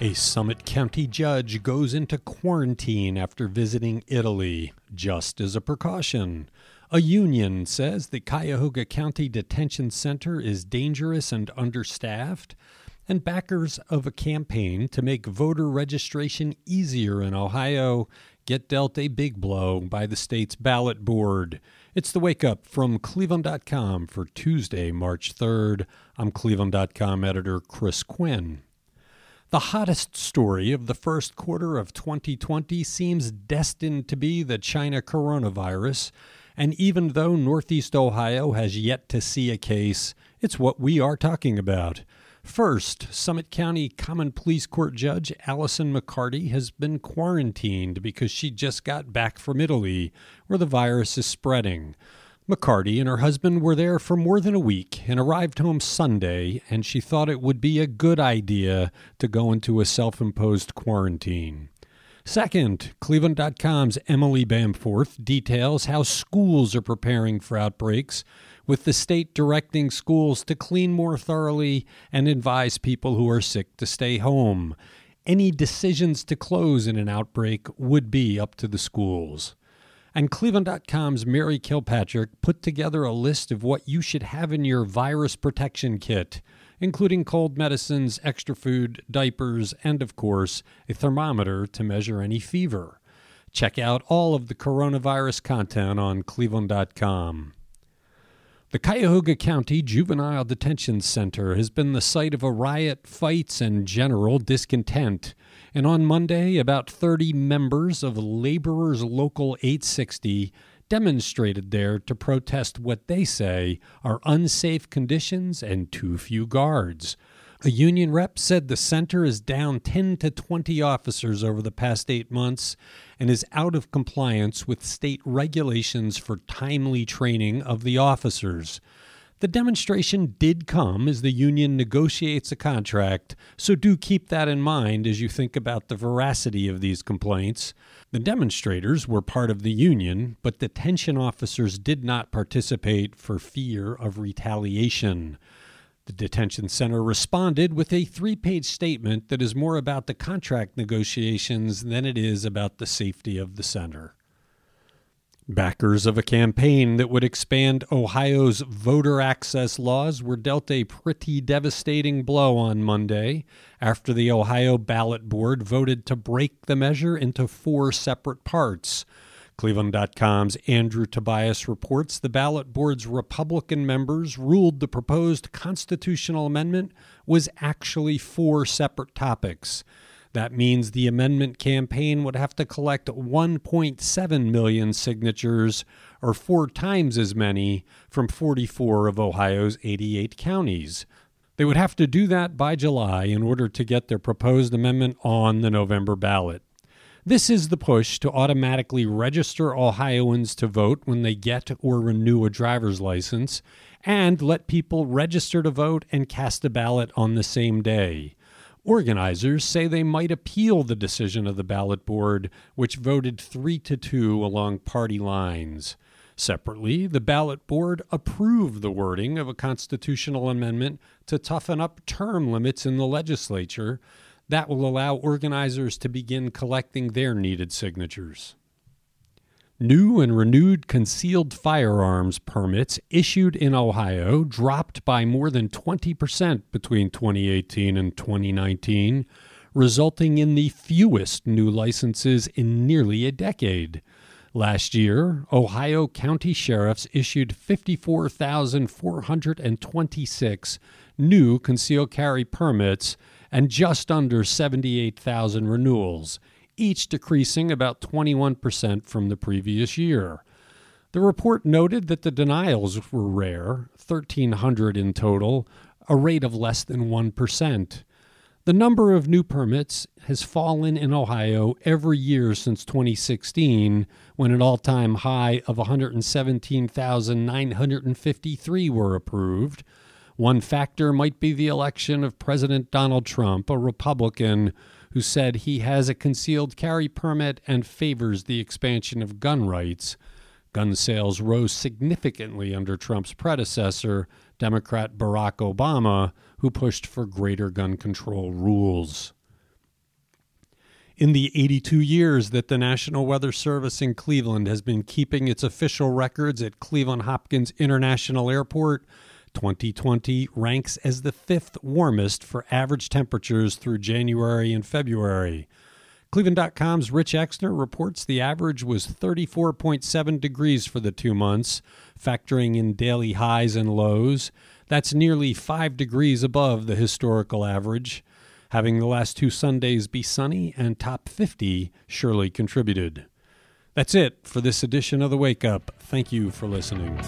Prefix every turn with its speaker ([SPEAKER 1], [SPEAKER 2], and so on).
[SPEAKER 1] A Summit County judge goes into quarantine after visiting Italy, just as a precaution. A union says the Cuyahoga County Detention Center is dangerous and understaffed. And backers of a campaign to make voter registration easier in Ohio get dealt a big blow by the state's ballot board. It's the wake up from Cleveland.com for Tuesday, March 3rd. I'm Cleveland.com editor Chris Quinn. The hottest story of the first quarter of 2020 seems destined to be the China coronavirus. And even though Northeast Ohio has yet to see a case, it's what we are talking about. First, Summit County Common Pleas Court Judge Allison McCarty has been quarantined because she just got back from Italy, where the virus is spreading. McCarty and her husband were there for more than a week and arrived home Sunday, and she thought it would be a good idea to go into a self imposed quarantine. Second, Cleveland.com's Emily Bamforth details how schools are preparing for outbreaks, with the state directing schools to clean more thoroughly and advise people who are sick to stay home. Any decisions to close in an outbreak would be up to the schools. And Cleveland.com's Mary Kilpatrick put together a list of what you should have in your virus protection kit, including cold medicines, extra food, diapers, and of course, a thermometer to measure any fever. Check out all of the coronavirus content on Cleveland.com. The Cuyahoga County Juvenile Detention Center has been the site of a riot, fights, and general discontent. And on Monday, about 30 members of Laborers Local 860 demonstrated there to protest what they say are unsafe conditions and too few guards. A union rep said the center is down 10 to 20 officers over the past eight months and is out of compliance with state regulations for timely training of the officers. The demonstration did come as the union negotiates a contract, so do keep that in mind as you think about the veracity of these complaints. The demonstrators were part of the union, but detention officers did not participate for fear of retaliation. The detention center responded with a three page statement that is more about the contract negotiations than it is about the safety of the center. Backers of a campaign that would expand Ohio's voter access laws were dealt a pretty devastating blow on Monday after the Ohio Ballot Board voted to break the measure into four separate parts Cleveland.com's Andrew Tobias reports the ballot board's Republican members ruled the proposed constitutional amendment was actually four separate topics. That means the amendment campaign would have to collect 1.7 million signatures, or four times as many, from 44 of Ohio's 88 counties. They would have to do that by July in order to get their proposed amendment on the November ballot. This is the push to automatically register Ohioans to vote when they get or renew a driver's license and let people register to vote and cast a ballot on the same day. Organizers say they might appeal the decision of the ballot board, which voted 3 to 2 along party lines. Separately, the ballot board approved the wording of a constitutional amendment to toughen up term limits in the legislature that will allow organizers to begin collecting their needed signatures. New and renewed concealed firearms permits issued in Ohio dropped by more than 20% between 2018 and 2019, resulting in the fewest new licenses in nearly a decade. Last year, Ohio county sheriffs issued 54,426 new concealed carry permits and just under 78,000 renewals, each decreasing about 21% from the previous year. The report noted that the denials were rare, 1,300 in total, a rate of less than 1%. The number of new permits has fallen in Ohio every year since 2016, when an all time high of 117,953 were approved, one factor might be the election of President Donald Trump, a Republican who said he has a concealed carry permit and favors the expansion of gun rights. Gun sales rose significantly under Trump's predecessor, Democrat Barack Obama, who pushed for greater gun control rules. In the 82 years that the National Weather Service in Cleveland has been keeping its official records at Cleveland Hopkins International Airport, 2020 ranks as the fifth warmest for average temperatures through January and February. Cleveland.com's Rich Exner reports the average was 34.7 degrees for the two months, factoring in daily highs and lows. That's nearly 5 degrees above the historical average. Having the last two Sundays be sunny and top 50 surely contributed. That's it for this edition of The Wake Up. Thank you for listening.